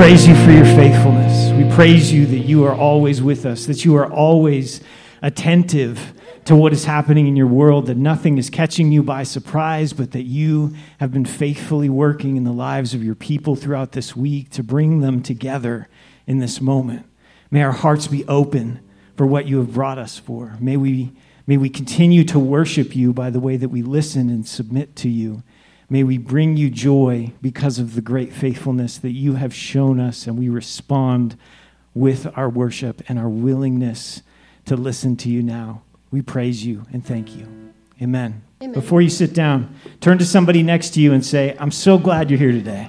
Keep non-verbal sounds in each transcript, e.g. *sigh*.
praise you for your faithfulness. We praise you that you are always with us, that you are always attentive to what is happening in your world, that nothing is catching you by surprise, but that you have been faithfully working in the lives of your people throughout this week to bring them together in this moment. May our hearts be open for what you have brought us for. May we, may we continue to worship you by the way that we listen and submit to you. May we bring you joy because of the great faithfulness that you have shown us, and we respond with our worship and our willingness to listen to you now. We praise you and thank you. Amen. Amen. Before you sit down, turn to somebody next to you and say, I'm so glad you're here today.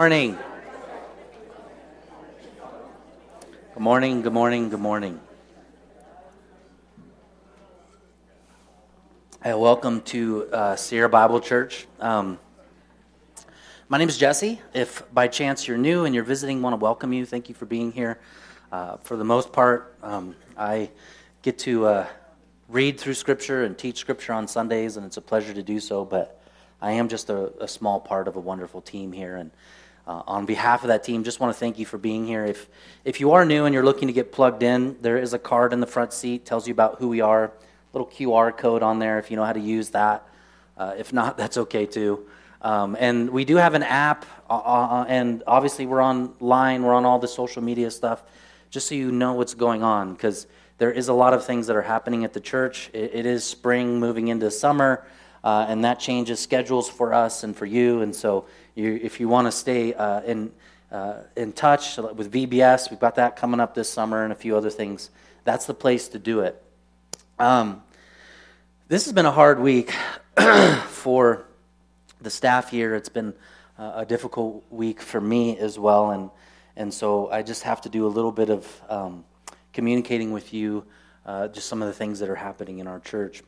Morning. Good morning, good morning, good morning. Hey, welcome to uh, Sierra Bible Church. Um, my name is Jesse. If by chance you're new and you're visiting, want to welcome you. Thank you for being here. Uh, for the most part, um, I get to uh, read through Scripture and teach Scripture on Sundays, and it's a pleasure to do so. But I am just a, a small part of a wonderful team here, and uh, on behalf of that team, just want to thank you for being here. If, if you are new and you're looking to get plugged in, there is a card in the front seat, tells you about who we are, little QR code on there if you know how to use that. Uh, if not, *laughs* that's okay too. Um, and we do have an app, uh, uh, and obviously we're online, we're on all the social media stuff, just so you know what's going on, because there is a lot of things that are happening at the church. it, it is spring moving into summer, uh, and that changes schedules for us and for you, and so you, if you want to stay uh, in, uh, in touch with VBS, we've got that coming up this summer and a few other things. That's the place to do it. Um, this has been a hard week *clears throat* for the staff here. It's been a difficult week for me as well, and and so I just have to do a little bit of um, communicating with you, uh, just some of the things that are happening in our church.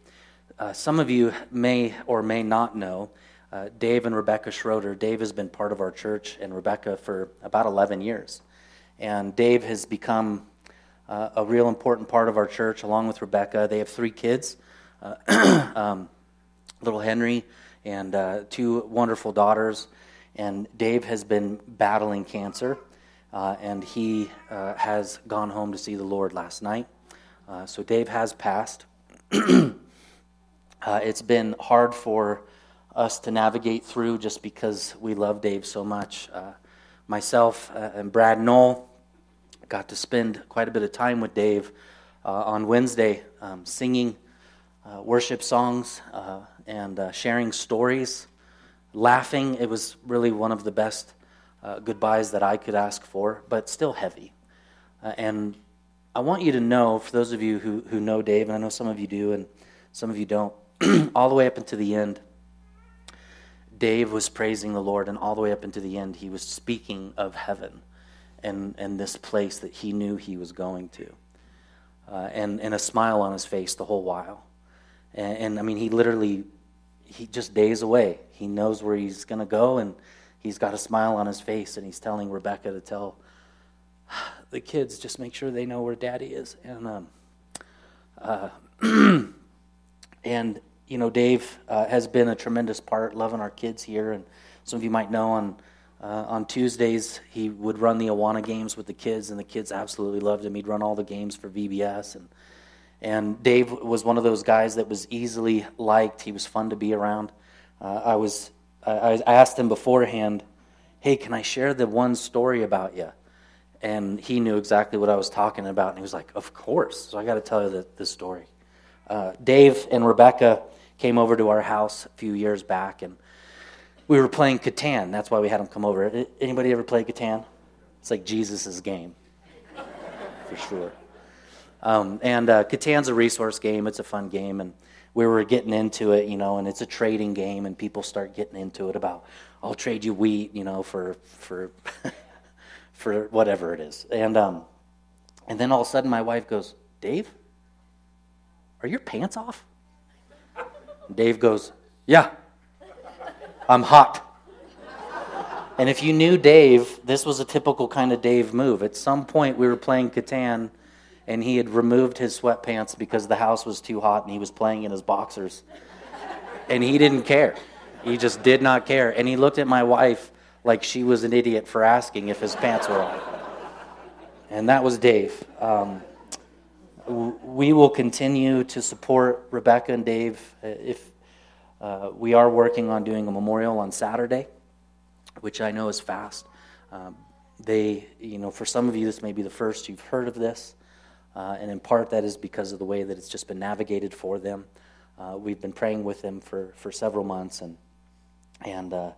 Uh, some of you may or may not know uh, Dave and Rebecca Schroeder. Dave has been part of our church and Rebecca for about 11 years. And Dave has become uh, a real important part of our church along with Rebecca. They have three kids uh, *clears throat* um, little Henry and uh, two wonderful daughters. And Dave has been battling cancer, uh, and he uh, has gone home to see the Lord last night. so Dave has passed. *clears throat* it's been hard for us to navigate through just because we love Dave so much. Uh, myself uh, and Brad Knoll got to spend quite a bit of time with Dave uh, on Wednesday um, singing uh, worship songs and sharing stories, laughing. It was really one of the best goodbyes that I could ask for, but still heavy. and I want you to know, for those of you who, who know Dave, and I know some of you do and some of you don't, *clears throat* all the way up until the end, Dave was praising the Lord, and all the way up into the end, he was speaking of heaven and, and this place that he knew he was going to. Uh, and, and a smile on his face the whole while. And, and I mean, he literally, he just days away. He knows where he's going to go, and he's got a smile on his face, and he's telling Rebecca to tell *sighs* the kids just make sure they know where daddy is. And, um, uh, *clears throat* and you know, Dave uh, has been a tremendous part, loving our kids here. And some of you might know on uh, on Tuesdays he would run the Awana games with the kids, and the kids absolutely loved him. He'd run all the games for VBS, and and Dave was one of those guys that was easily liked. He was fun to be around. Uh, I was I, I asked him beforehand, "Hey, can I share the one story about you?" And he knew exactly what I was talking about, and he was like, "Of course." So I got to tell you the, the story. Uh, Dave and Rebecca came over to our house a few years back, and we were playing Catan. That's why we had him come over. Anybody ever play Catan? It's like Jesus' game, for sure. Um, and uh, Catan's a resource game. It's a fun game, and we were getting into it, you know, and it's a trading game, and people start getting into it about, I'll trade you wheat, you know, for for *laughs* for whatever it is. And um, and then all of a sudden, my wife goes, Dave, are your pants off? Dave goes, Yeah, I'm hot. And if you knew Dave, this was a typical kind of Dave move. At some point, we were playing Catan, and he had removed his sweatpants because the house was too hot and he was playing in his boxers. And he didn't care. He just did not care. And he looked at my wife like she was an idiot for asking if his pants were on. And that was Dave. Um, we will continue to support Rebecca and Dave if uh, we are working on doing a memorial on Saturday, which I know is fast. Um, they, you know, for some of you, this may be the first you've heard of this, uh, and in part that is because of the way that it's just been navigated for them. Uh, we've been praying with them for, for several months, and and uh,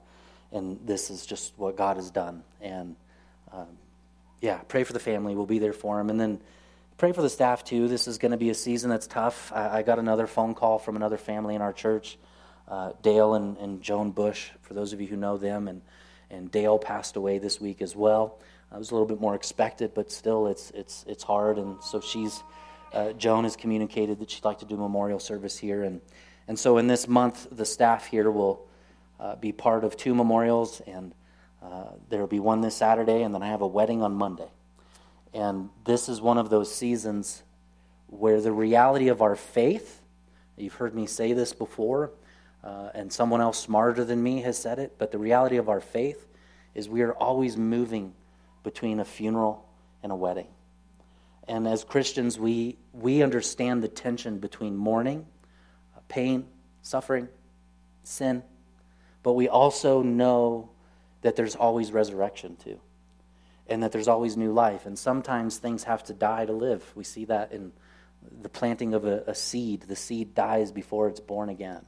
and this is just what God has done. And um, yeah, pray for the family. We'll be there for them, and then pray for the staff too. This is going to be a season that's tough. I, I, got another phone call from another family in our church, uh, Dale and, and Joan Bush, for those of you who know them. And, and Dale passed away this week as well. It was a little bit more expected, but still, it's, it's, it's hard. And so she's, uh, Joan has communicated that she'd like to do memorial service here. And, and so in this month, the staff here will uh, be part of two memorials. And uh, there will be one this Saturday, and then I have a wedding on Monday. And this is one of those seasons where the reality of our faith, you've heard me say this before, uh, and someone else smarter than me has said it, but the reality of our faith is we are always moving between a funeral and a wedding. And as Christians, we, we understand the tension between mourning, pain, suffering, sin, but we also know that there's always resurrection too and that there's always new life. And sometimes things have to die to live. We see that in the planting of a, a seed. The seed dies before it's born again.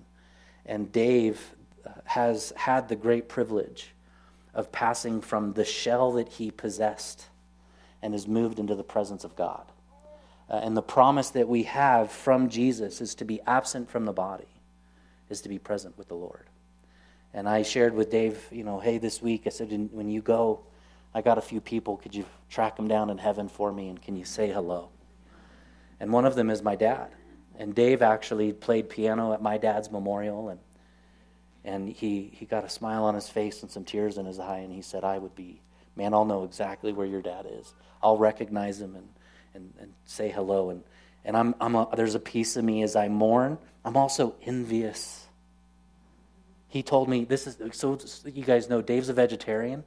And Dave uh, has had the great privilege of passing from the shell that he possessed and has moved into the presence of God. Uh, and the promise that we have from Jesus is to be absent from the body, is to be present with the Lord. And I shared with Dave, you know, hey, this week, I said, when you go, I got a few people. Could you track them down in heaven for me and can you say hello? And one of them is my dad. And Dave actually played piano at my dad's memorial and and he, he got a smile on his face and some tears in his eye and he said, I would be, man, I'll know exactly where your dad is. I'll recognize him and, and, and say hello. And, and I'm, I'm a, there's a piece of me as I mourn. I'm also envious. He told me, this is, so you guys know, Dave's a vegetarian.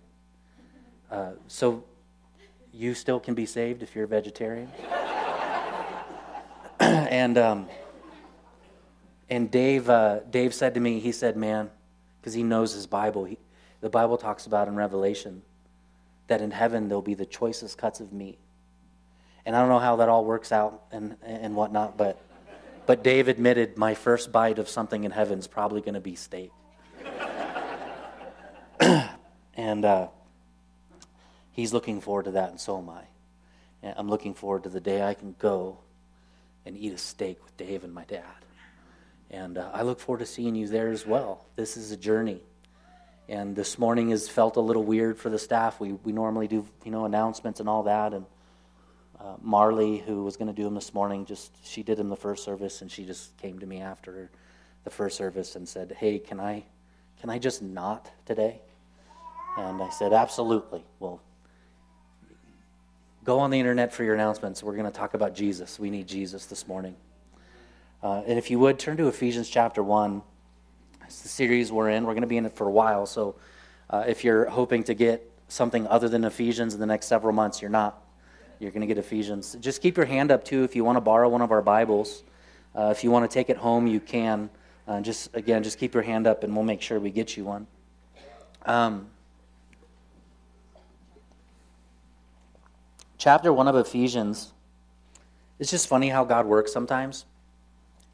Uh, so you still can be saved if you're a vegetarian. *clears throat* and um, and Dave uh, Dave said to me, he said, "Man, because he knows his Bible. He, the Bible talks about in Revelation that in heaven there'll be the choicest cuts of meat. And I don't know how that all works out and and whatnot, but but Dave admitted my first bite of something in heaven is probably going to be steak. *clears throat* and uh, he's looking forward to that, and so am I. And I'm looking forward to the day I can go and eat a steak with Dave and my dad. And uh, I look forward to seeing you there as well. This is a journey. And this morning has felt a little weird for the staff. We, we normally do, you know, announcements and all that. And uh, Marley, who was going to do them this morning, just she did them the first service, and she just came to me after the first service and said, "Hey, can I, can I just not today?" And I said, "Absolutely. Well, Go on the internet for your announcements. We're going to talk about Jesus. We need Jesus this morning. Uh, and if you would, turn to Ephesians chapter 1. It's the series we're in. We're going to be in it for a while. So uh, if you're hoping to get something other than Ephesians in the next several months, you're not. You're going to get Ephesians. Just keep your hand up, too, if you want to borrow one of our Bibles. Uh, if you want to take it home, you can. Uh, just Again, just keep your hand up, and we'll make sure we get you one. Um, chapter 1 of Ephesians, it's just funny how God works sometimes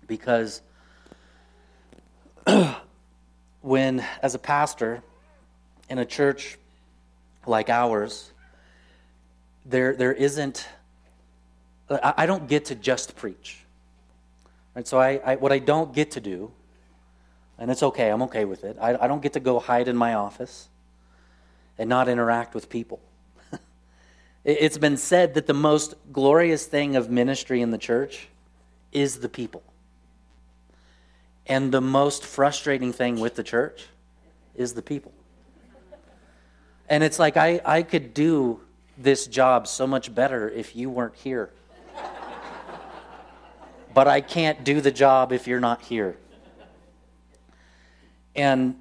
because *clears throat* when, as a pastor in a church like ours, there, there isn't, I, don't get to just preach. And So, I, I, what I don't get to do, and it's okay, I'm okay with it, I, I don't get to go hide in my office and not interact with people. It's been said that the most glorious thing of ministry in the church is the people. And the most frustrating thing with the church is the people. And it's like I, I could do this job so much better if you weren't here. but I can't do the job if you're not here. And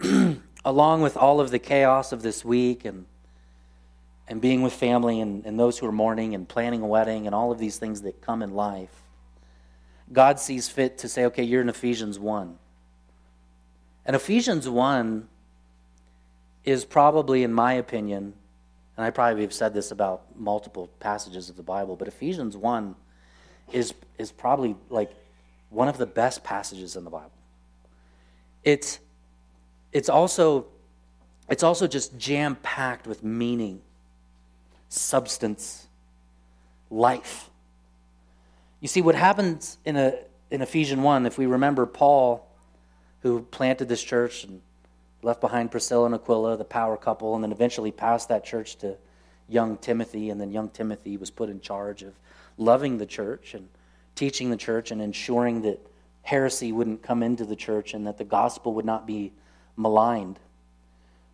*clears throat* along with all of the chaos of this week and and being with family and, and those who are mourning and planning a wedding and all of these things that come in life, God sees fit to say, okay, you're in Ephesians 1. And Ephesians 1 is probably, in my opinion, and I probably have said this about multiple passages of the Bible, but Ephesians 1 is, is probably like one of the best passages in the Bible. It's, it's, also, it's also just jam packed with meaning, substance, life. You see, what happens in, a, in Ephesians 1, if we remember Paul, who planted this church and left behind Priscilla and Aquila, the power couple, and then eventually passed that church to young Timothy, and then young Timothy was put in charge of loving the church and teaching the church and ensuring that heresy wouldn't come into the church and that the gospel would not be maligned.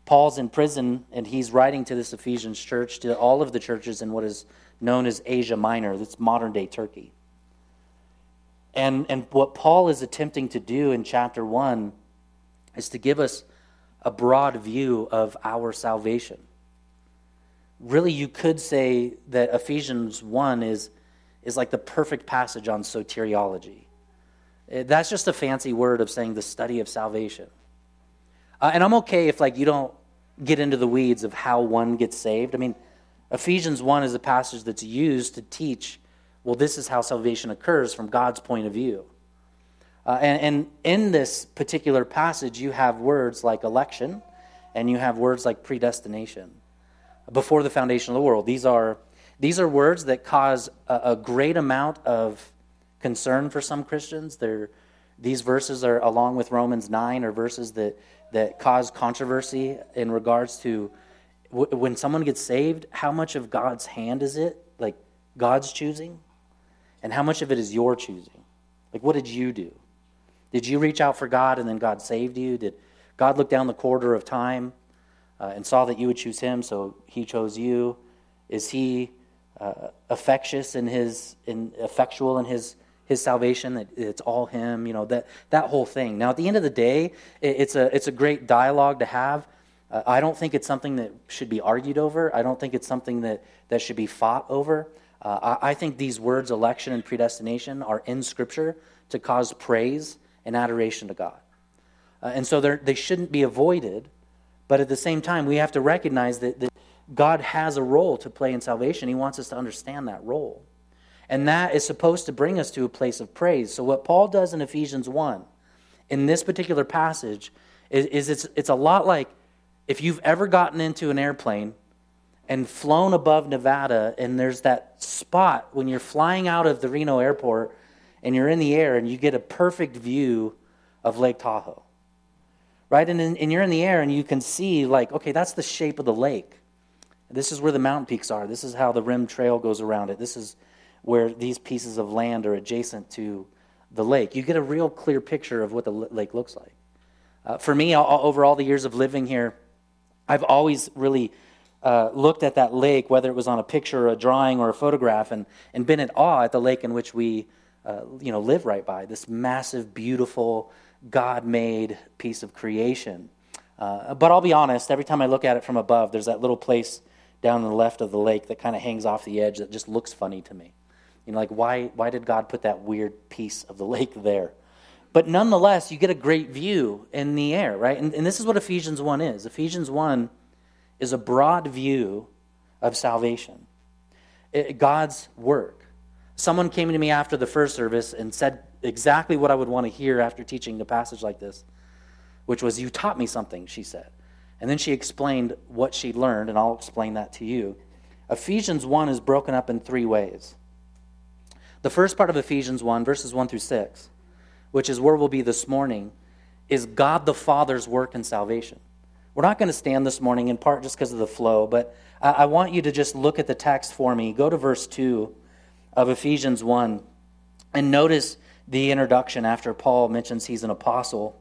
Paul's in prison and he's writing to this Ephesians church, to all of the churches in what is known as Asia Minor, that's modern day Turkey. And, and what Paul is attempting to do in chapter 1 is to give us a broad view of our salvation. Really, you could say that Ephesians 1 is, is like the perfect passage on soteriology. Eh, that's just a fancy word of saying the study of salvation. Uh, and I'm okay if like you don't get into the weeds of how one gets saved. I mean, Ephesians 1 is a passage that's used to teach, well, this is how salvation occurs from God's point of view. Uh, and, and in this particular passage, you have words like election and you have words like predestination before the foundation of the world. These are, these are words that cause a, a great amount of concern for some Christians. They're, these verses are, along with Romans 9, are verses that, that cause controversy in regards to w- when someone gets saved, how much of God's hand is it? Like God's choosing? And how much of it is your choosing? Like, what did you do? Did you reach out for God and then God saved you? Did God look down the corridor of time uh, and saw that you would choose Him, so He chose you? Is He uh, affectious in His, in, effectual in His his salvation that it's all him you know that that whole thing now at the end of the day it's a it's a great dialogue to have uh, i don't think it's something that should be argued over i don't think it's something that that should be fought over uh, I, I, think these words election and predestination are in scripture to cause praise and adoration to God. Uh, and so they shouldn't be avoided, but at the same time, we have to recognize that, that God has a role to play in salvation. He wants us to understand that role. And that is supposed to bring us to a place of praise. So, what Paul does in Ephesians 1, in this particular passage, is, is it's, it's a lot like if you've ever gotten into an airplane and flown above Nevada, and there's that spot when you're flying out of the Reno airport and you're in the air and you get a perfect view of Lake Tahoe. Right? And, in, and you're in the air and you can see, like, okay, that's the shape of the lake. This is where the mountain peaks are. This is how the rim trail goes around it. This is where these pieces of land are adjacent to the lake. You get a real clear picture of what the lake looks like. Uh, for me, all, over all the years of living here, I've always really uh, looked at that lake, whether it was on a picture or a drawing or a photograph, and, and been in awe at the lake in which we uh, you know, live right by this massive, beautiful, God made piece of creation. Uh, but I'll be honest, every time I look at it from above, there's that little place down on the left of the lake that kind of hangs off the edge that just looks funny to me. You know, like, why, why did God put that weird piece of the *laughs* lake there? But nonetheless, you get a great view in the air, right? And, and this is what Ephesians 1 is. Ephesians 1 is a broad view of salvation, it, God's work. Someone came to me after the first service and said exactly what I would want to hear after teaching a passage like this. which was, You taught me something, she said. And then she explained what she learned, and I'll explain that to you. Ephesians 1 is broken up in three ways. The first part of Ephesians 1, verses 1 through 6, which is where we'll be this morning, is God the Father's work in salvation. We're not going to stand this morning in part just because of the flow, but I want you to just look at the text for me. Go to verse 2 of Ephesians 1 and notice the introduction after Paul mentions he's an apostle.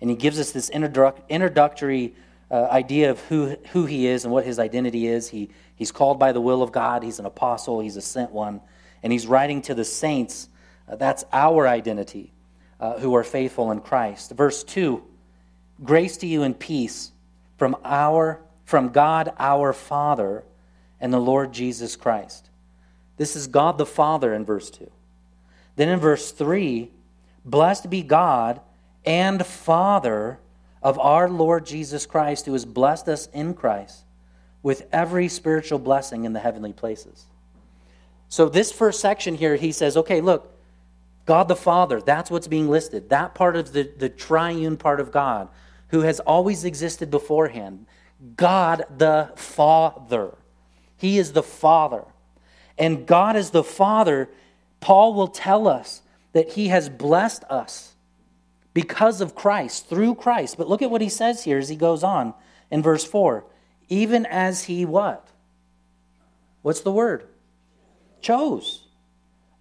And he gives us this introductory uh, idea of who, who he is and what his identity is. He, he's called by the will of God, he's an apostle, he's a sent one. And he's writing to the saints. Uh, that's our identity, uh, who are faithful in Christ. Verse 2 Grace to you and peace from, our, from God our Father and the Lord Jesus Christ. This is God the Father in verse 2. Then in verse 3, blessed be God and Father of our Lord Jesus Christ, who has blessed us in Christ with every spiritual blessing in the heavenly places. So, this first section here, he says, okay, look, God the Father, that's what's being listed. That part of the, the triune part of God, who has always existed beforehand. God the Father. He is the Father. And God is the Father Paul will tell us that he has blessed us because of Christ, through Christ. But look at what he says here as he goes on in verse 4. Even as he what? What's the word? Chose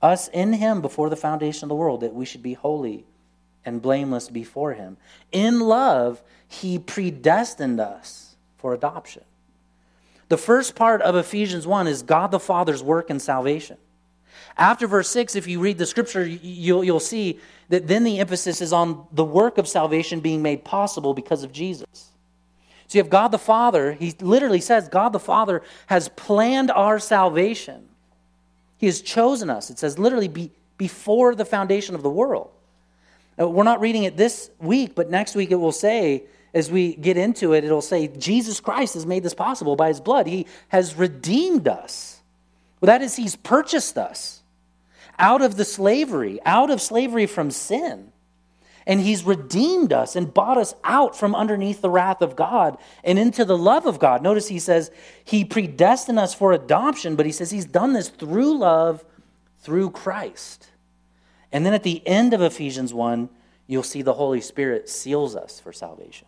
us in him before the foundation of the world that we should be holy and blameless before him. In love, he predestined us for adoption. The first part of Ephesians 1 is God the Father's work in salvation. After verse 6, if you read the scripture, you'll, you'll see that then the emphasis is on the work of salvation being made possible because of Jesus. So you have God the Father, he literally says, God the Father has planned our salvation. He has chosen us. It says literally be, before the foundation of the world. Now, we're not reading it this week, but next week it will say, as we get into it, it'll say, Jesus Christ has made this possible by his blood. He has redeemed us. Well, that is, he's purchased us out of the slavery, out of slavery from sin. And he's redeemed us and bought us out from underneath the wrath of God and into the love of God. Notice he says he predestined us for adoption, but he says he's done this through love, through Christ. And then at the end of Ephesians 1, you'll see the Holy Spirit seals us for salvation.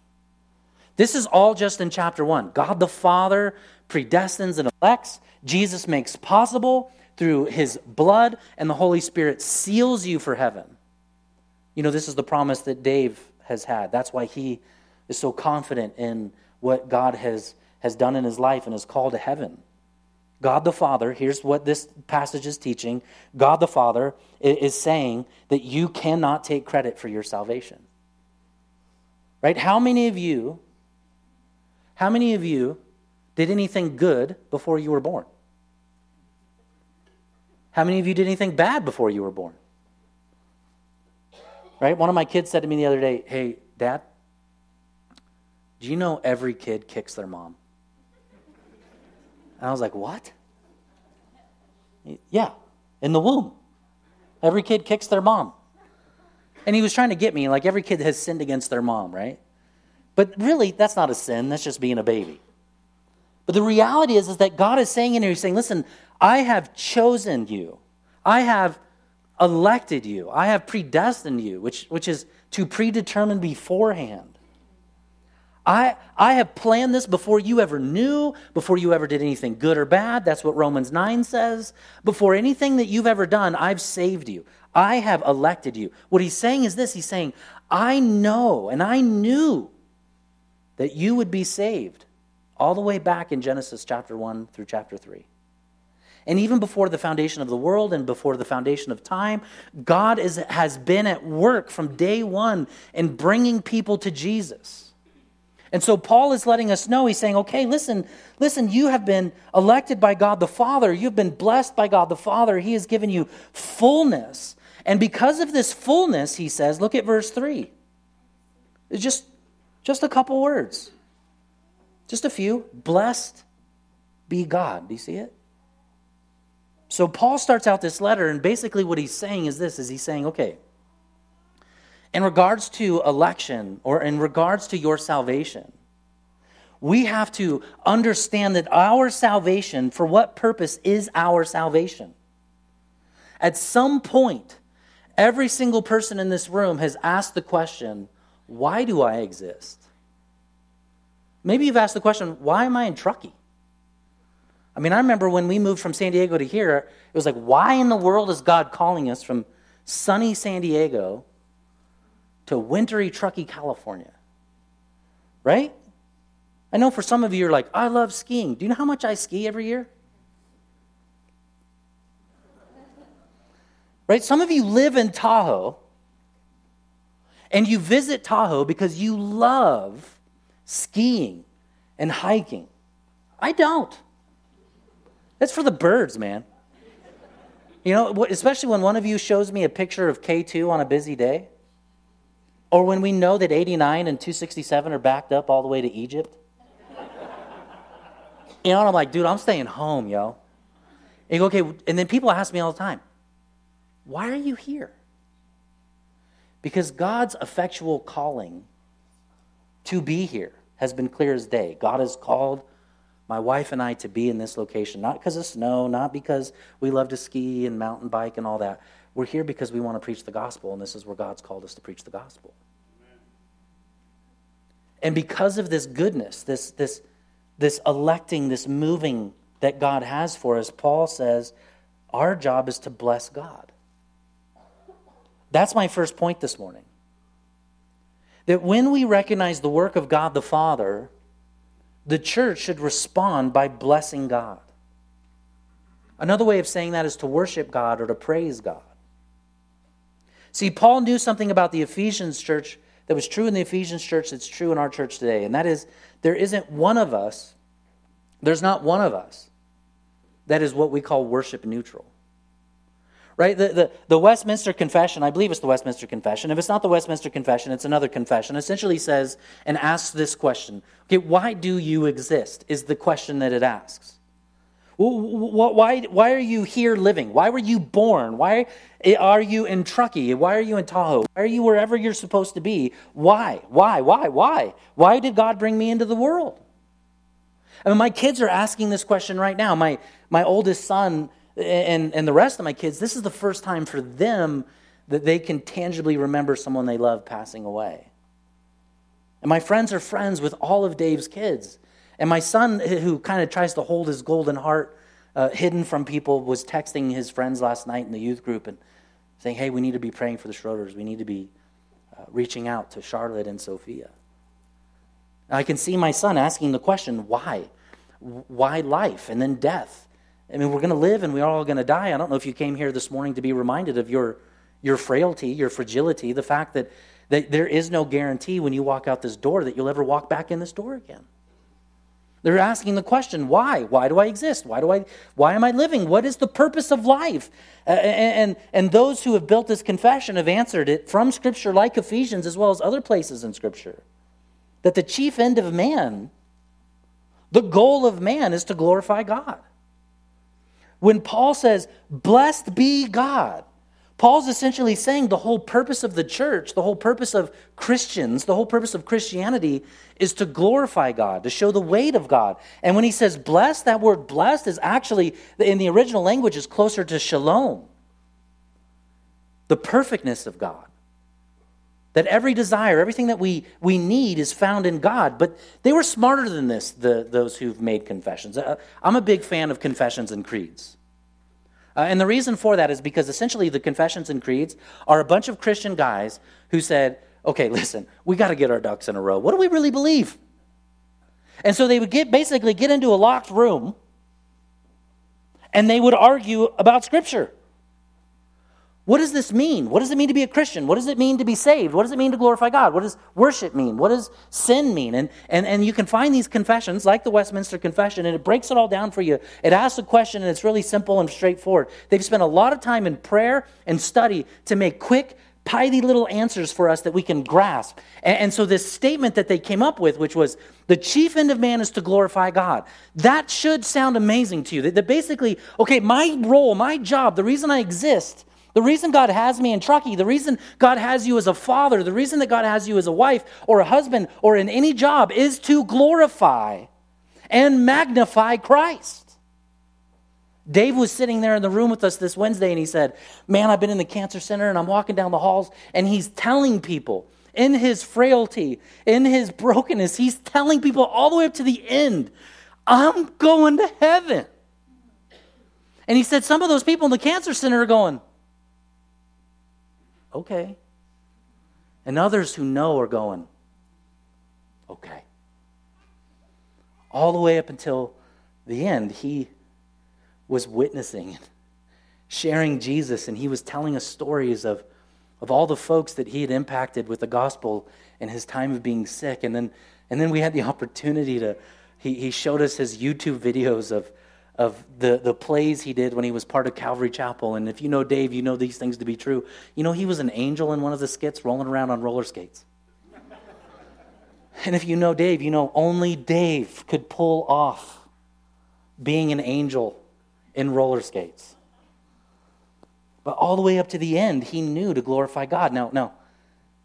This is all just in chapter 1. God the Father predestines and elects, Jesus makes possible, through his blood, and the Holy Spirit seals you for heaven. You know, this is the promise that Dave has had. That's why he is so confident in what God has, has done in his life and his call to heaven. God the Father, here's what this passage is teaching God the Father is saying that you cannot take credit for your salvation. Right? How many of you, how many of you did anything good before you were born? How many of you did anything bad before you were born? Right? One of my kids said to me the other day, Hey, Dad, do you know every kid kicks their mom? And I was like, What? Yeah, in the womb. Every kid kicks their mom. And he was trying to get me, like every kid has sinned against their mom, right? But really, that's not a sin, that's just being a baby. But the reality is, is that God is saying in here, He's saying, listen, I have chosen you. I have elected you. I have predestined you, which, which is to predetermine beforehand. I, I have planned this before you ever knew, before you ever did anything good or bad. That's what Romans 9 says. Before anything that you've ever done, I've saved you. I have elected you. What he's saying is this He's saying, I know and I knew that you would be saved all the way back in Genesis chapter 1 through chapter 3. And even before the foundation of the world and before the foundation of time, God is, has been at work from day one in bringing people to Jesus. And so Paul is letting us know, he's saying, okay, listen, listen, you have been elected by God the Father. You've been blessed by God the Father. He has given you fullness. And because of this fullness, he says, look at verse 3. It's just, just a couple words. Just a few. Blessed be God. Do you see it? So Paul starts out this letter, and basically what he's saying is this is he's saying, okay, in regards to election or in regards to your salvation, we have to understand that our salvation, for what purpose is our salvation? At some point, every single person in this room has asked the question, why do I exist? Maybe you've asked the question, why am I in Truckee? I mean, I remember when we moved from San Diego to here, it was like, why in the world is God calling us from sunny San Diego to wintry Truckee, California? Right? I know for some of you, you're like, I love skiing. Do you know how much I ski every year? Right? Some of you live in Tahoe and you visit Tahoe because you love skiing and hiking. I don't. That's for the birds, man. You know, especially when one of you shows me a picture of K2 on a busy day, or when we know that 89 and 267 are backed up all the way to Egypt. You know, and I'm like, dude, I'm staying home, yo. And go, okay, and then people ask me all the time, why are you here? Because God's effectual calling to be here has been clear as day. God has called my wife and I to be in this location, not because of snow, not because we love to ski and mountain bike and all that. We're here because we want to preach the gospel, and this is where God's called us to preach the gospel. Amen. And because of this goodness, this, this, this electing, this moving that God has for us, Paul says our job is to bless God. That's my first point this morning. That when we recognize the work of God the Father, the church should respond by blessing God. Another way of saying that is to worship God or to praise God. See, Paul knew something about the Ephesians church that was true in the Ephesians church that's true in our church today, and that is there isn't one of us, there's not one of us that is what we call worship neutral right? The, the, the, Westminster Confession, I believe it's the Westminster Confession. If it's not the Westminster Confession, it's another confession, essentially says and asks this question Okay, why do you exist? Is the question that it asks. Why, why are you here living? Why were you born? Why are you in Truckee? Why are you in Tahoe? Why are you wherever you're supposed to be? Why? Why? Why? Why? Why did God bring me into the world? I mean, my kids are asking this question right now. My, my oldest son and, and the rest of my kids, this is the first time for them that they can tangibly remember someone they love passing away. And my friends are friends with all of Dave's kids. And my son, who kind of tries to hold his golden heart uh, hidden from people, was texting his friends last night in the youth group and saying, hey, we need to be praying for the Schroeders. We need to be uh, reaching out to Charlotte and Sophia. I can see my son asking the question, why? Why life and then death? I mean, we're going to live and we're all going to die. I don't know if you came here this morning to be reminded of your, your frailty, your fragility, the fact that, that there is no guarantee when you walk out this door that you'll ever walk back in this door again. They're asking the question, why? Why do I exist? Why, do I, why am I living? What is the purpose of life? And, and, and those who have built this confession have answered it from Scripture, like Ephesians, as well as other places in Scripture. That the chief end of man, the goal of man, is to glorify God. When Paul says, Blessed be God, Paul's essentially saying the whole purpose of the church, the whole purpose of Christians, the whole purpose of Christianity is to glorify God, to show the weight of God. And when he says blessed, that word blessed is actually, in the original language, is closer to shalom, the perfectness of God. That every desire, everything that we, we need is found in God. But they were smarter than this, the, those who've made confessions. Uh, I'm a big fan of confessions and creeds. Uh, and the reason for that is because essentially the confessions and creeds are a bunch of Christian guys who said, okay, listen, we got to get our ducks in a row. What do we really believe? And so they would get basically get into a locked room and they would argue about Scripture. What does this mean? What does it mean to be a Christian? What does it mean to be saved? What does it mean to glorify God? What does worship mean? What does sin mean? And, and, and you can find these confessions, like the Westminster Confession, and it breaks it all down for you. It asks a question, and it's really simple and straightforward. They've spent a lot of time in prayer and study to make quick, pithy little answers for us that we can grasp. And, and so, this statement that they came up with, which was, the chief end of man is to glorify God, that should sound amazing to you. That, that basically, okay, my role, my job, the reason I exist, The reason God has me in Truckee, the reason God has you as a father, the reason that God has you as a wife or a husband or in any job is to glorify and magnify Christ. Dave was sitting there in the room with us this Wednesday and he said, Man, I've been in the cancer center and I'm walking down the halls and he's telling people in his frailty, in his brokenness, he's telling people all the way up to the end, I'm going to heaven. And he said, Some of those people in the cancer center are going, okay. And others who know are going, okay. All the way up until the end, he was witnessing, sharing Jesus, and he was telling us stories of, of all the folks that he had impacted with the gospel in his time of being sick. And then, and then we had the *laughs* opportunity to, he, he showed us his YouTube videos of of the, the plays he did when he was part of Calvary Chapel. And if you know Dave, you know these things to be true. You know, he was an angel in one of the skits rolling around on roller skates. and if you know Dave, you know only Dave could pull off being an angel in roller skates. But all the way up to the end, he knew to glorify God. Now, now,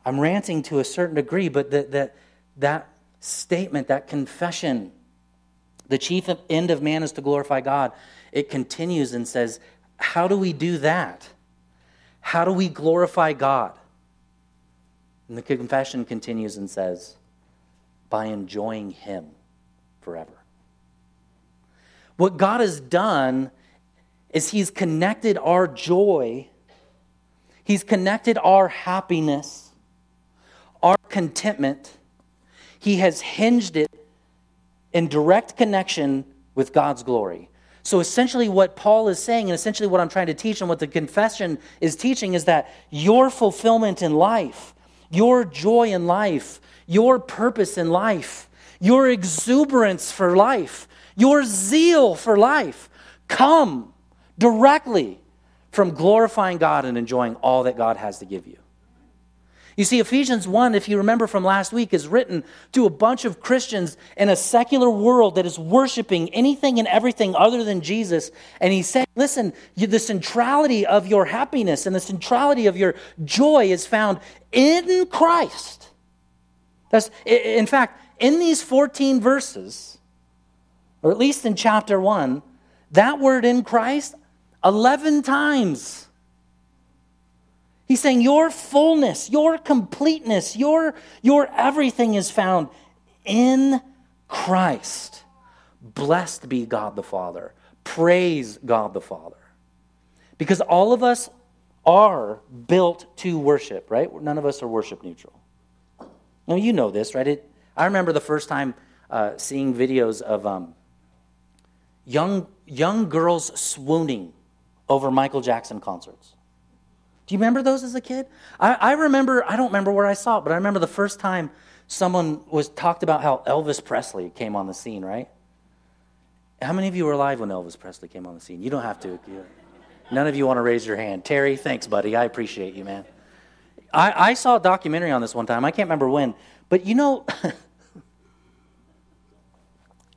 I'm ranting to a certain degree, but that, that, that statement, that confession, the chief end of man is to glorify God. It continues and says, How do we do that? How do we glorify God? And the confession continues and says, By enjoying Him forever. What God has done is He's connected our joy, He's connected our happiness, our contentment. He has hinged it in direct connection with God's glory. So essentially, what Paul is saying, and essentially what I'm trying to teach, and what the confession is teaching, is that your fulfillment in life, your joy in life, your purpose in life, your exuberance for life, your zeal for life come directly from glorifying God and enjoying all that God has to give you. You see, Ephesians 1, if you remember from last week, is written to a bunch of Christians in a secular world that is worshiping anything and everything other than Jesus. And he said, listen, the centrality of your happiness and the centrality of your joy is found in Christ. That's, in fact, in these 14 verses, or at least in chapter 1, that word in Christ, 11 times He's saying your fullness, your completeness, your, your everything is found in Christ. Blessed be God the Father. Praise God the Father. Because all of us are built to worship, right? None of us are worship neutral. Now, you know this, right? It, I remember the first time uh, seeing videos of um, young, young girls swooning over Michael Jackson concerts. Do you remember those as a kid? I, I remember, I don't remember where I saw it, but I remember the first time someone was talked about how Elvis Presley came on the scene, right? How many of you were alive when Elvis Presley came on the scene? You don't have to. None of you want to raise your hand. Terry, thanks, buddy. I appreciate you, man. I, I saw a documentary on this one time. I can't remember when. But you know, *laughs*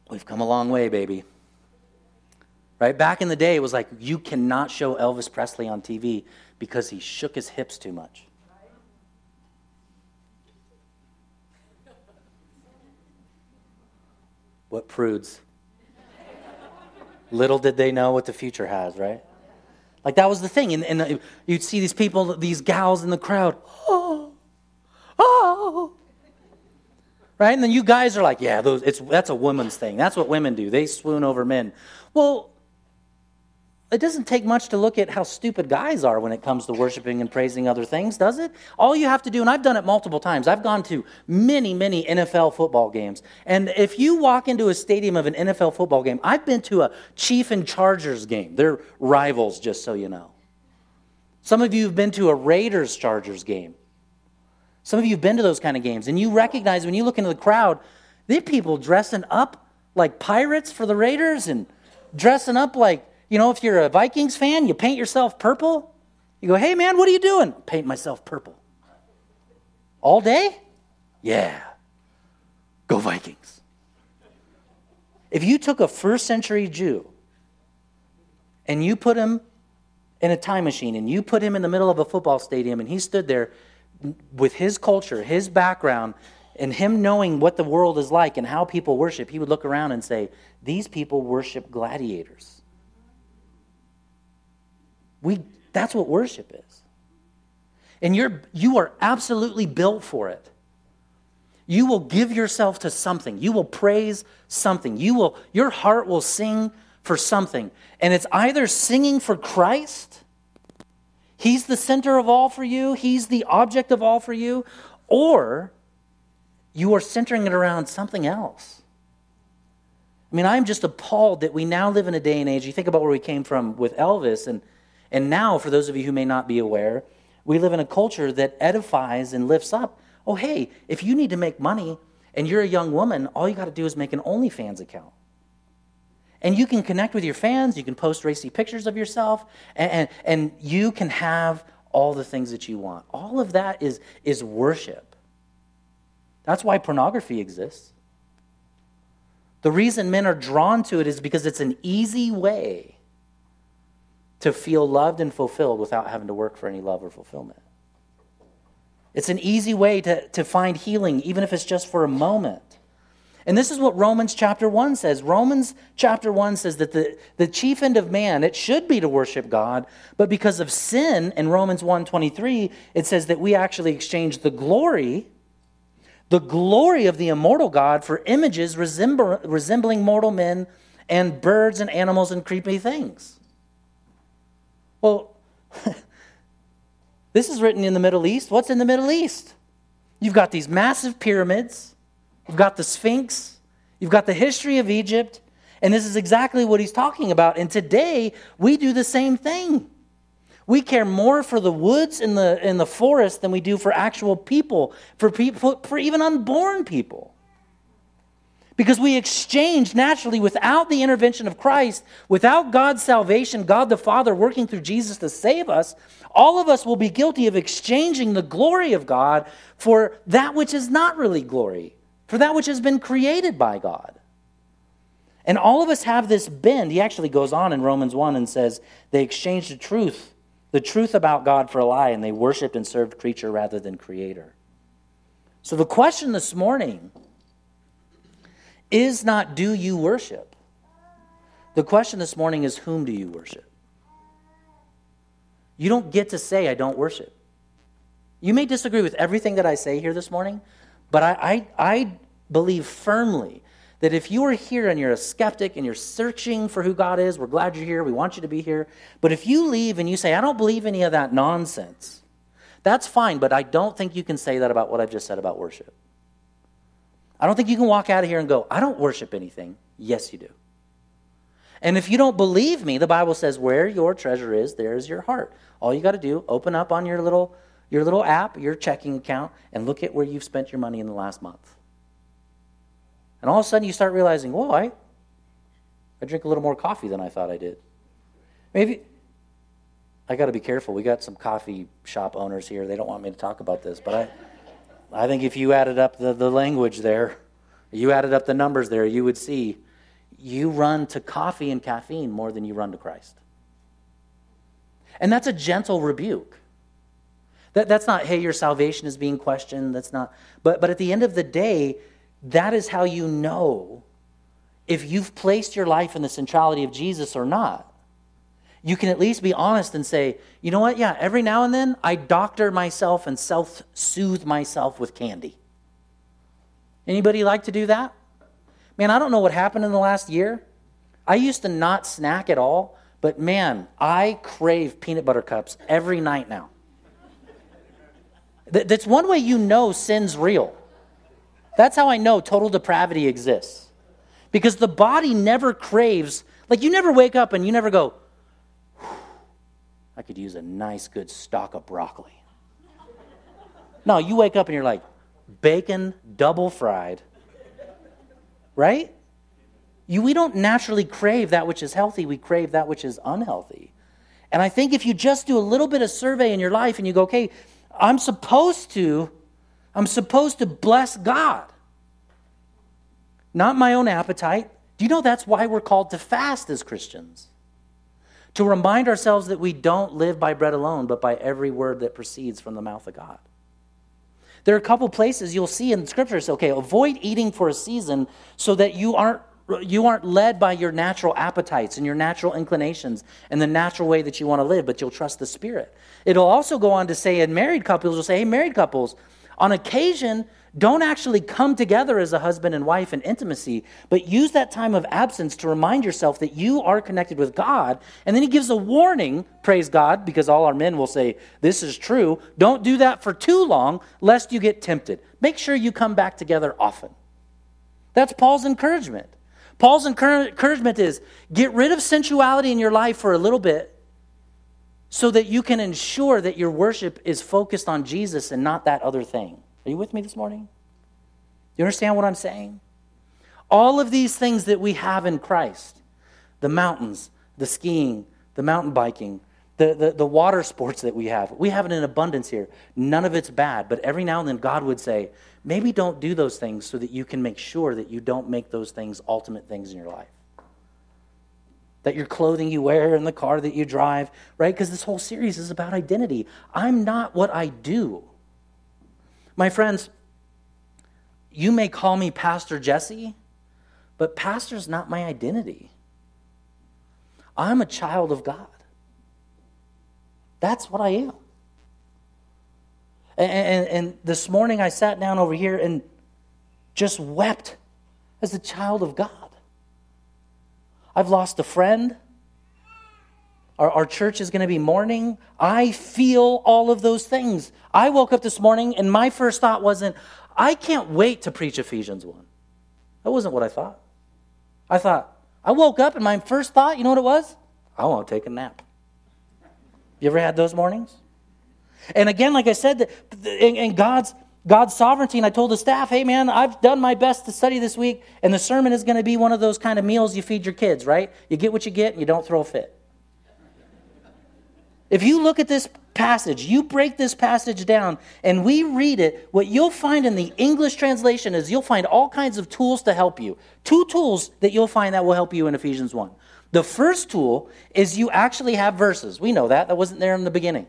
we've come a long way, baby. Right? Back in the day, it was like you cannot show Elvis Presley on TV because he shook his hips too much. What prudes. Little did they know what the future has, right? Like that was the thing. And, and the, you'd see these people, these gals in the crowd. Oh, *gasps* oh. Right? And then you guys are like, yeah, those, it's, that's a woman's thing. That's what women do. They swoon over men. Well, it doesn't take much to look at how stupid guys are when it comes to worshiping and praising other things, does it? All you have to do, and I've done it multiple times, I've gone to many, many NFL football games. And if you walk into a stadium of an NFL football game, I've been to a Chief and Chargers game. They're rivals, just so you know. Some of you have been to a Raiders Chargers game. Some of you have been to those kind of games, and you recognize when you look into the crowd, there are people dressing up like pirates for the Raiders and dressing up like you know, if you're a Vikings fan, you paint yourself purple. You go, hey man, what are you doing? Paint myself purple. All day? Yeah. Go Vikings. If you took a first century Jew and you put him in a time machine and you put him in the middle of a football stadium and he stood there with his culture, his background, and him knowing what the world is like and how people worship, he would look around and say, These people worship gladiators. We, that's what worship is. And you're, you are absolutely built for it. You will give yourself to something. You will praise something. You will, your heart will sing for something. And it's either singing for Christ, He's the center of all for you, He's the object of all for you, or you are centering it around something else. I mean, I'm just appalled that we now live in a day and age. You think about where we came from with Elvis, and, and now, for those of you who may not be aware, we live in a culture that edifies and lifts up. Oh, hey, if you need to make money and you're a young woman, all you got to do is make an OnlyFans account. And you can connect with your fans, you can post racy pictures of yourself, and, and, and you can have all the things that you want. All of that is, is worship. That's why pornography exists. The reason men are drawn to it is because it's an easy way to feel loved and fulfilled without having to work for any love or fulfillment. It's an easy way to, to find healing, even if it's just for a moment. And this is what Romans chapter 1 says. Romans chapter 1 says that the, the chief end of man, it should be to worship God, but because of sin in Romans 1.23, it says that we actually exchange the glory, the glory of the immortal God for images resembling mortal men and birds and animals and creepy things. Well, *laughs* this is written in the Middle East. What's in the Middle East? You've got these massive pyramids You've got the Sphinx, you've got the history of Egypt, and this is exactly what he's talking about. And today, we do the same thing. We care more for the woods and the, and the forest than we do for actual people, for, people, for even unborn people. Because we exchange naturally without the intervention of Christ, without God's salvation, God the Father working through Jesus to save us, all of us will be guilty of exchanging the glory of God for that which is not really glory for that which has been created by God. And all of us have this bend. He actually goes on in Romans 1 and says they exchanged the truth, the truth about God for a lie, and they worshiped and served creature rather than creator. So the question this morning is not do you worship? The question this morning is whom do you worship? You don't get to say, I don't worship. You may disagree with everything that I say here this morning, but I, I, I believe firmly that if you are here and you're a skeptic and you're searching for who God is, we're glad you're here, we want you to be here. But if you leave and you say, I don't believe any of that nonsense, that's fine, but I don't think you can say that about what I've just said about worship. I don't think you can walk out of here and go, I don't worship anything. Yes, you do. And if you don't believe me, the Bible says, where your treasure is, there is your heart. All you got to do, open up on your little, your little app, your checking account, and look at where you've spent your money in the last month. And all of a sudden you start realizing, whoa, I, I drink a little more coffee than I thought I did. Maybe, I got to be careful. We got some coffee shop owners here. They don't want me to talk about this, but I, I think if you added up the, the language there, you added up the numbers there, you would see you run to coffee and caffeine more than you run to Christ. And that's a gentle rebuke. That, that's not, hey, your salvation is being questioned. That's not, but, but at the end of the day, that is how you know if you've placed your life in the centrality of Jesus or not. You can at least be honest and say, you know what? Yeah, every now and then I doctor myself and self soothe myself with candy. Anybody like to do that? Man, I don't know what happened in the last year. I used to not snack at all, but man, I crave peanut butter cups every night now. That's one way you know sin's real. That's how I know total depravity exists. Because the body never craves, like you never wake up and you never go, I could use a nice, good stock of broccoli. No, you wake up and you're like, bacon double fried. Right? You, we don't naturally crave that which is healthy, we crave that which is unhealthy. And I think if you just do a little bit of survey in your life and you go, okay, I'm supposed to I'm supposed to bless God, not my own appetite. Do you know that's why we're called to fast as Christians? To remind ourselves that we don't live by bread alone, but by every word that proceeds from the mouth of God. There are a couple places you'll see in the scriptures, okay, avoid eating for a season so that you aren't you aren't led by your natural appetites and your natural inclinations and the natural way that you want to live, but you'll trust the Spirit. It'll also go on to say in married couples, you'll say, hey, married couples, on occasion, don't actually come together as a husband and wife in intimacy, but use that time of absence to remind yourself that you are connected with God. And then he gives a warning, praise God, because all our men will say, This is true. Don't do that for too long, lest you get tempted. Make sure you come back together often. That's Paul's encouragement. Paul's encouragement is get rid of sensuality in your life for a little bit so that you can ensure that your worship is focused on Jesus and not that other thing. Are you with me this morning? You understand what I'm saying? All of these things that we have in Christ the mountains, the skiing, the mountain biking, the, the, the water sports that we have we have it in abundance here. None of it's bad, but every now and then God would say, maybe don't do those things so that you can make sure that you don't make those things ultimate things in your life. That your clothing you wear and the car that you drive, right? Because this whole series is about identity. I'm not what I do. My friends, you may call me Pastor Jesse, but pastor's not my identity. I'm a child of God. That's what I am. And, and, and, this morning I sat down over here and just wept as a child of God. I've lost a friend. Our, our church is going to be mourning. I feel all of those things. I woke up this morning and my first thought wasn't, I can't wait to preach Ephesians 1. That wasn't what I thought. I thought, I woke up and my first thought, you know what it was? I want to take a nap. You ever had those mornings? And again, like I said, in God's God's sovereignty, and I told the staff, hey man, I've done my best to study this week, and the sermon is going to be one of those kind of meals you feed your kids, right? You get what you get, and you don't throw a fit. If you look at this passage, you break this passage down and we read it, what you'll find in the English translation is you'll find all kinds of tools to help you. Two tools that you'll find that will help you in Ephesians 1. The first tool is you actually have verses. We know that. That wasn't there in the beginning.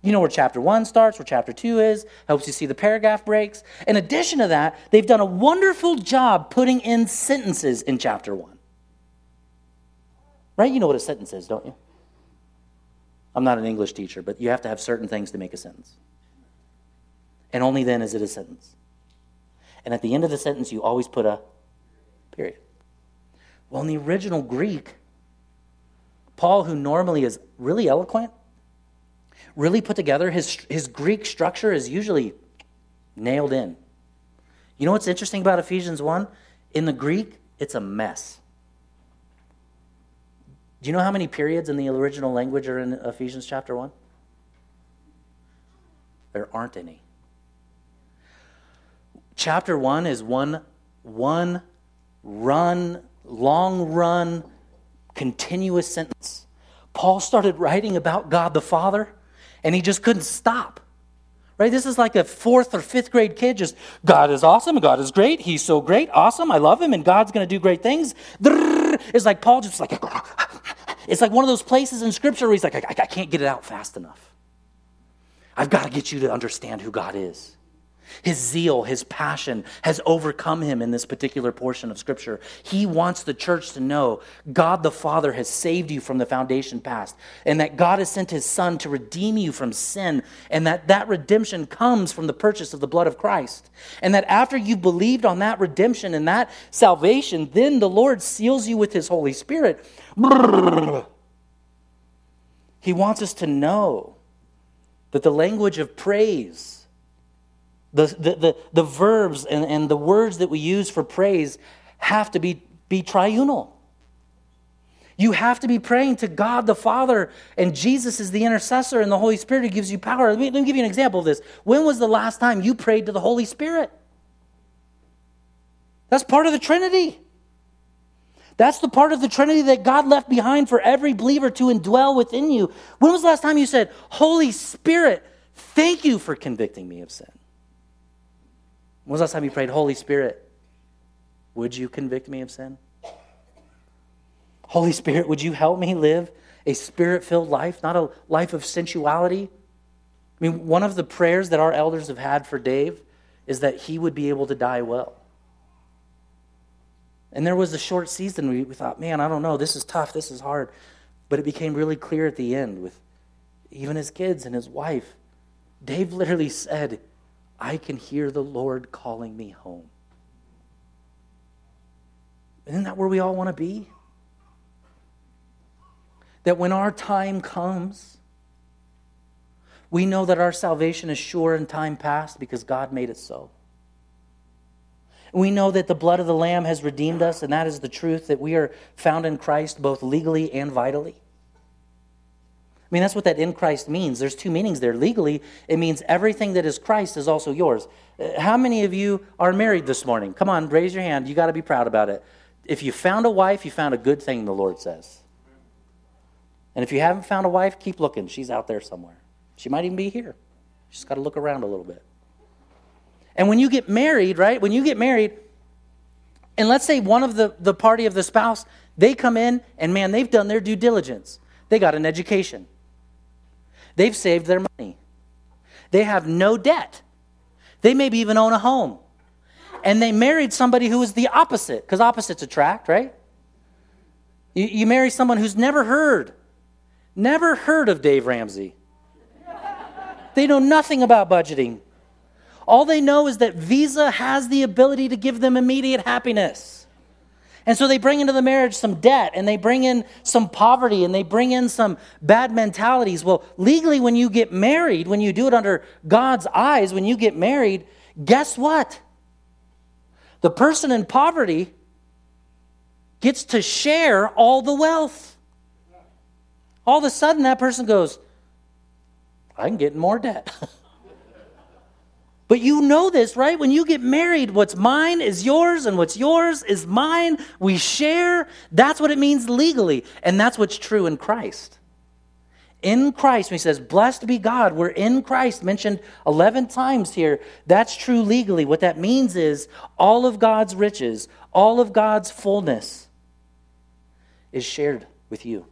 You know where chapter 1 starts, where chapter 2 is, helps you see the paragraph breaks. In addition to that, they've done a wonderful job putting in sentences in chapter 1. Right? You know what a sentence is, don't you? I'm not an English teacher, but you have to have certain things to make a sentence. And only then is it a sentence. And at the end of the sentence, you always put a period. Well, in the original Greek, Paul, who normally is really eloquent, really put together, his, his Greek structure is usually nailed in. You know what's interesting about Ephesians 1? In the Greek, it's a mess. Do you know how many periods in the original language are in Ephesians chapter 1? There aren't any. Chapter 1 is one, one run, long run, continuous sentence. Paul started writing about God the Father, and he just couldn't stop. Right? This is like a fourth or fifth grade kid just, God is awesome, God is great, He's so great, awesome, I love Him, and God's going to do great things. It's like Paul just like, it's like one of those places in Scripture where he's like, I, I can't get it out fast enough. I've got to get you to understand who God is. His zeal, his passion has overcome him in this particular portion of Scripture. He wants the church to know God the Father has saved you from the foundation past, and that God has sent his Son to redeem you from sin, and that that redemption comes from the purchase of the blood of Christ. And that after you've believed on that redemption and that salvation, then the Lord seals you with his Holy Spirit. He wants us to know that the language of praise the, the, the, the verbs and, and the words that we use for praise have to be, be triunal. You have to be praying to God the Father, and Jesus is the intercessor, and the Holy Spirit who gives you power. Let me, let me give you an example of this. When was the last time you prayed to the Holy Spirit? That's part of the Trinity. That's the part of the Trinity that God left behind for every believer to indwell within you. When was the last time you said, Holy Spirit, thank you for convicting me of sin? When was the last time you prayed, Holy Spirit, would you convict me of sin? Holy Spirit, would you help me live a spirit filled life, not a life of sensuality. I mean, one of the prayers that our elders have had for Dave is that he would be able to die well. And there was a short season we, we thought, man, I don't know, this is tough, this is hard. But it became really clear at the end with even his kids and his wife. Dave literally said, I can hear the Lord calling me home. Isn't that where we all want to be? That when our time comes, we know that our salvation is sure in time past because God made it so. We know that the blood of the Lamb has redeemed us, and that is the truth that we are found in Christ both legally and vitally. I mean, that's what that in Christ means. There's two meanings there. Legally, it means everything that is Christ is also yours. Uh, how many of you are married this morning? Come on, raise your hand. You got to be proud about it. If you found a wife, you found a good thing, the Lord says. And if you haven't found a wife, keep looking. She's out there somewhere. She might even be here. Just got to look around a little bit. And when you get married, right? When you get married, and let's say one of the, the party of the spouse, they come in and man, they've done their due diligence. They got an education. They've saved their money. They have no debt. They maybe even own a home. And they married somebody who is the opposite, because opposites attract, right? You, you marry someone who's never heard, never heard of Dave Ramsey. They know nothing about budgeting. All they know is that Visa has the ability to give them immediate happiness. And so they bring into the marriage some debt and they bring in some poverty and they bring in some bad mentalities. Well, legally, when you get married, when you do it under God's eyes, when you get married, guess what? The person in poverty gets to share all the wealth. All of a sudden, that person goes, I can get more debt. *laughs* But you know this, right? When you get married, what's mine is yours, and what's yours is mine. We share. That's what it means legally. And that's what's true in Christ. In Christ, when he says, Blessed be God, we're in Christ, mentioned 11 times here. That's true legally. What that means is all of God's riches, all of God's fullness is shared with you.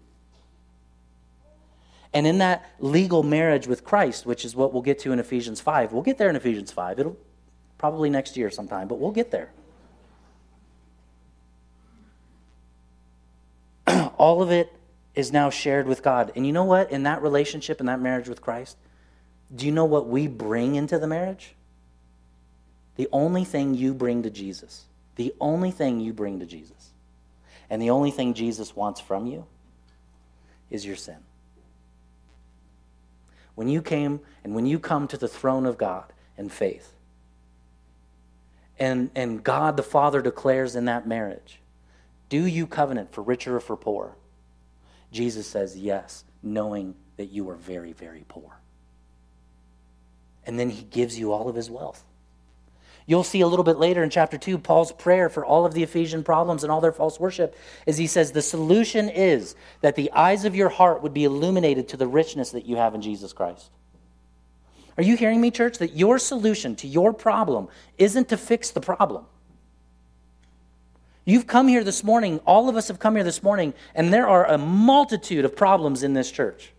And in that legal marriage with Christ, which is what we'll get to in Ephesians 5, we'll get there in Ephesians 5. It'll probably next year sometime, but we'll get there. *clears throat* All of it is now shared with God. And you know what? In that relationship, in that marriage with Christ, do you know what we bring into the marriage? The only thing you bring to Jesus. The only thing you bring to Jesus. And the only thing Jesus wants from you is your sin when you came and when you come to the throne of God in faith, and, and God the Father declares in that marriage, do you covenant for richer or for poor? Jesus says yes, knowing that you are very, very poor. And then he gives you all of his wealth. You'll see a little bit later in chapter 2, Paul's prayer for all of the Ephesian problems and all their false worship is he says, The solution is that the eyes of your heart would be illuminated to the richness that you have in Jesus Christ. Are you hearing me, church? That your solution to your problem isn't to fix the problem. You've come here this morning, all of us have come here this morning, and there are a multitude of problems in this church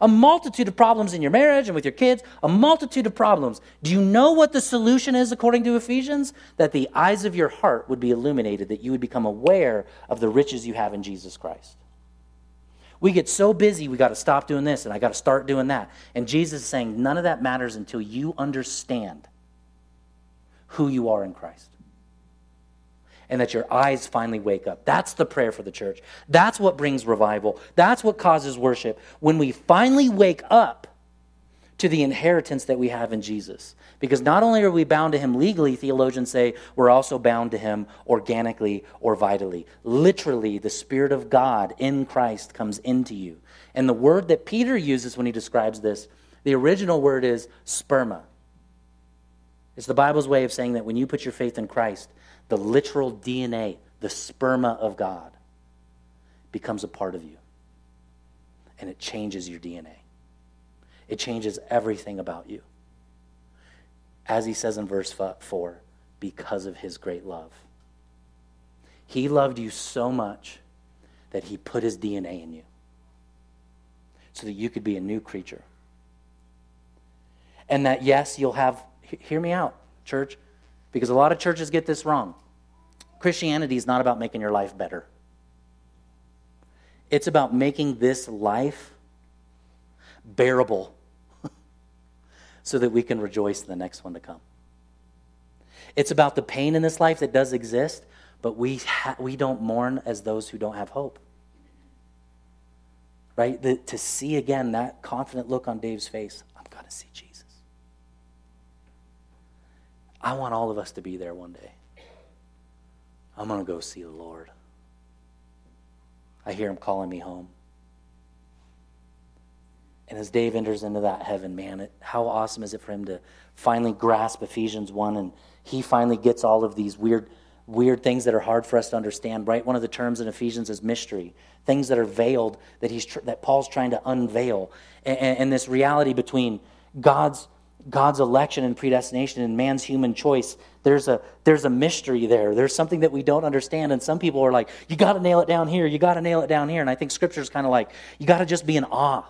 a multitude of problems in your marriage and with your kids, a multitude of problems. Do you know what the solution is according to Ephesians? That the eyes of your heart would be illuminated, that you would become aware of the riches you have in Jesus Christ. We get so busy, we got to stop doing this and I got to start doing that. And Jesus is saying, none of that matters until you understand who you are in Christ and that your eyes finally wake up. That's the prayer for the church. That's what brings revival. That's what causes worship. When we finally wake up to the inheritance that we have in Jesus. Because not only are we bound to him legally, theologians say, we're also bound to him organically or vitally. Literally, the Spirit of God in Christ comes into you. And the word that Peter uses when he describes this, the original word is sperma. It's the Bible's way of saying that when you put your faith in Christ, the literal DNA, the sperma of God, becomes a part of you. And it changes your DNA. It changes everything about you. As he says in verse 4, because of his great love. He loved you so much that he put his DNA in you. so that you could be a new creature. And that, yes, you'll have, hear me out, church, because a lot of churches get this wrong. Christianity is not about making your life better, it's about making this life bearable *laughs* so that we can rejoice in the next one to come. It's about the pain in this life that does exist, but we, ha- we don't mourn as those who don't have hope. Right? The, to see again that confident look on Dave's face, I'm going to see Jesus. I want all of us to be there one day. I'm going to go see the Lord. I hear him calling me home. And as Dave enters into that heaven, man, it, how awesome is it for him to finally grasp Ephesians 1 and he finally gets all of these weird weird things that are hard for us to understand, right? One of the terms in Ephesians is mystery, things that are veiled that he's that Paul's trying to unveil. And, and this reality between God's God's election and predestination and man's human choice, there's a, there's a mystery there. There's something that we don't understand. And some people are like, you got to nail it down here. You got to nail it down here. And I think scripture is kind of like, you got to just be in awe.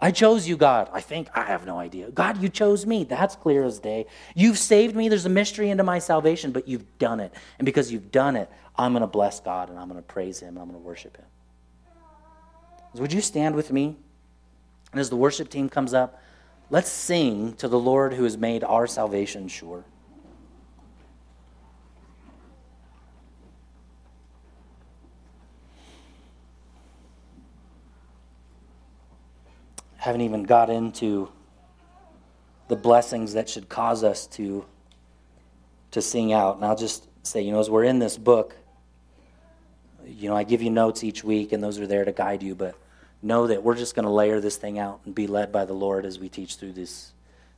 I chose you, God. I think, I have no idea. God, you chose me. That's clear as day. You've saved me. There's a mystery into my salvation, but you've done it. And because you've done it, I'm going to bless God and I'm going to praise Him and I'm going to worship Him. Would you stand with me? And as the worship team comes up, let's sing to the Lord who has made our salvation sure. haven't even got into the blessings that should cause us to to sing out. And I'll just say, you know, as we're in this book, you know, I give you notes each week, and those are there to guide you. But know that we're just going to layer this thing out and be led by the Lord as we teach through this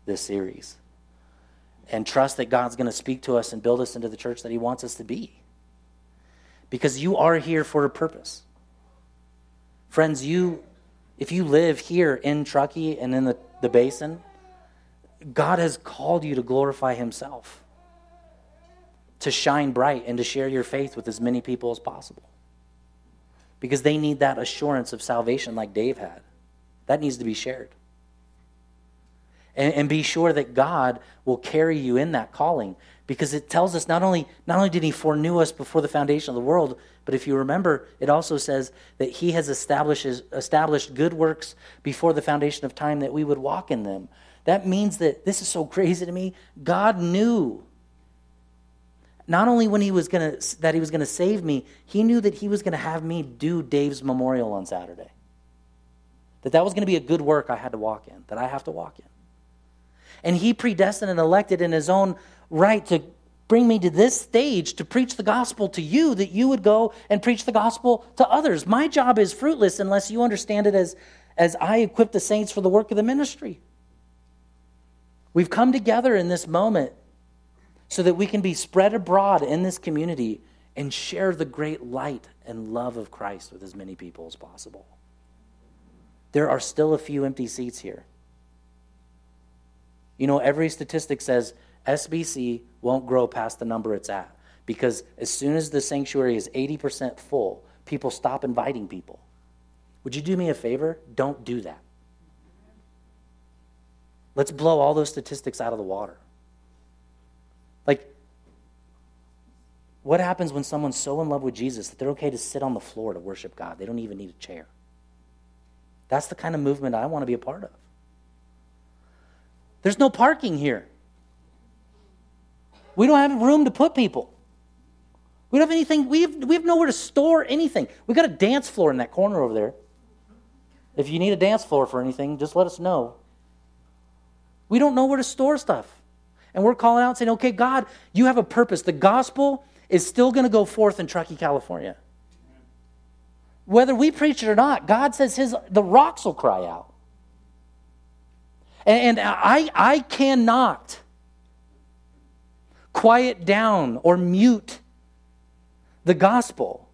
this series, and trust that God's going to speak to us and build us into the church that He wants us to be. Because you are here for a purpose, friends. You if you live here in Truckee and in the, the basin, God has called you to glorify Himself, to shine bright, and to share your faith with as many people as possible. Because they need that assurance of salvation like Dave had. That needs to be shared. And, and be sure that God will carry you in that calling because it tells us not only, not only did He foreknew us before the foundation of the world, but if you remember, it also says that He has established, established good works before the foundation of time that we would walk in them. That means that this is so crazy to me. God knew not only when he was to that he was to save me, he knew that he was to have me do Dave's memorial on Saturday. That that was to be a good work I had to walk in, that I have to walk in. And he predestined and elected in his own right to bring me to this stage to preach the gospel to you that you would go and preach the gospel to others. My job is fruitless unless you understand it as, as I equip the saints for the work of the ministry. We've come together in this moment so that we can be spread abroad in this community and share the great light and love of Christ with as many people as possible. There are still a few empty seats here. You know, every statistic says SBC won't grow past the number it's at because as soon as the sanctuary is 80% full, people stop inviting people. Would you do me a favor? Don't do that. Let's blow all those statistics out of the water. Like, what happens when someone's so in love with Jesus that they're okay to sit on the floor to worship God? They don't even need a chair. That's the kind of movement I want to be a part of. There's no parking here. We don't have room to put people. We don't have anything, we have, we have nowhere to store anything. We've got a dance floor in that corner over there. If you need a dance floor for anything, just let us know. We don't know where to store stuff. And we're calling out saying, okay, God, you have a purpose. The gospel is still going to go forth in Truckee, California. Whether we preach it or not, God says his, the rocks will cry out. And, and I, I cannot quiet down or mute the gospel.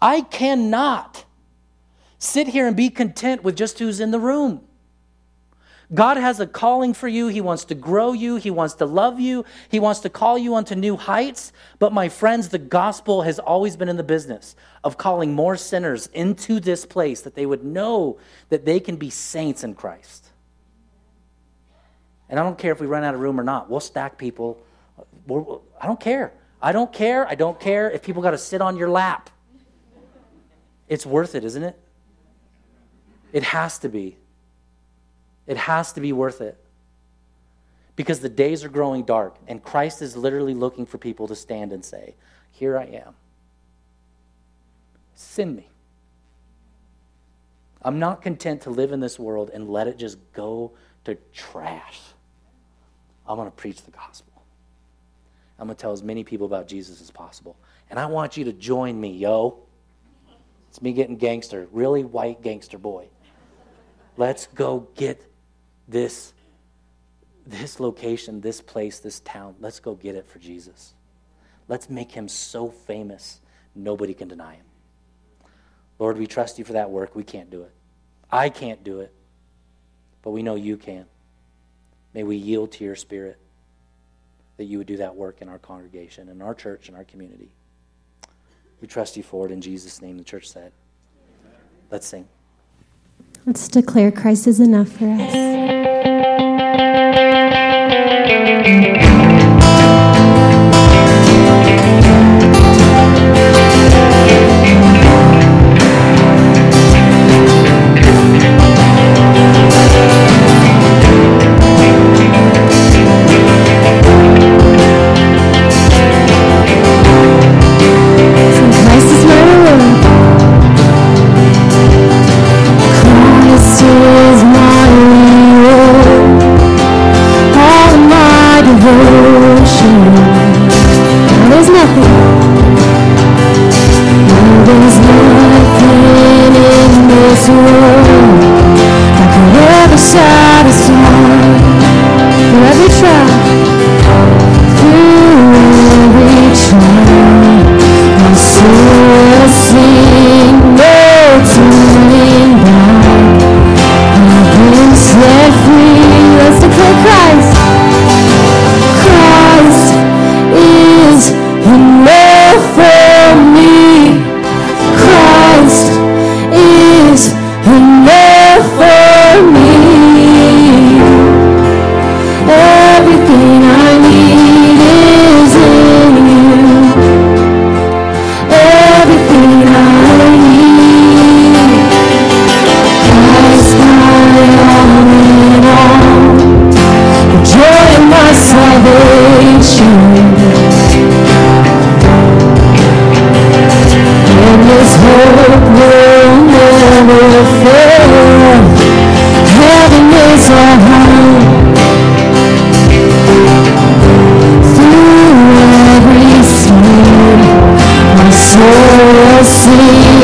I cannot sit here and be content with just who's in the room. God has a calling for you. He wants to grow you. He wants to love you. He wants to call you onto new heights. But, my friends, the gospel has always been in the business of calling more sinners into this place that they would know that they can be saints in Christ. And I don't care if we run out of room or not, we'll stack people. We're, I don't care. I don't care. I don't care if people got to sit on your lap. It's worth it, isn't it? It has to be. It has to be worth it. Because the days are growing dark, and Christ is literally looking for people to stand and say, Here I am. Send me. I'm not content to live in this world and let it just go to trash. I'm going to preach the gospel. I'm going to tell as many people about Jesus as possible. And I want you to join me, yo. It's me getting gangster, really white gangster boy. Let's go get this this location, this place, this town. Let's go get it for Jesus. Let's make him so famous, nobody can deny him. Lord, we trust you for that work. We can't do it. I can't do it, but we know you can. May we yield to your spirit that you would do that work in our congregation, in our church, in our community. We trust you for it in Jesus' name, the church said. Let's sing. Let's declare Christ is enough for us. Turning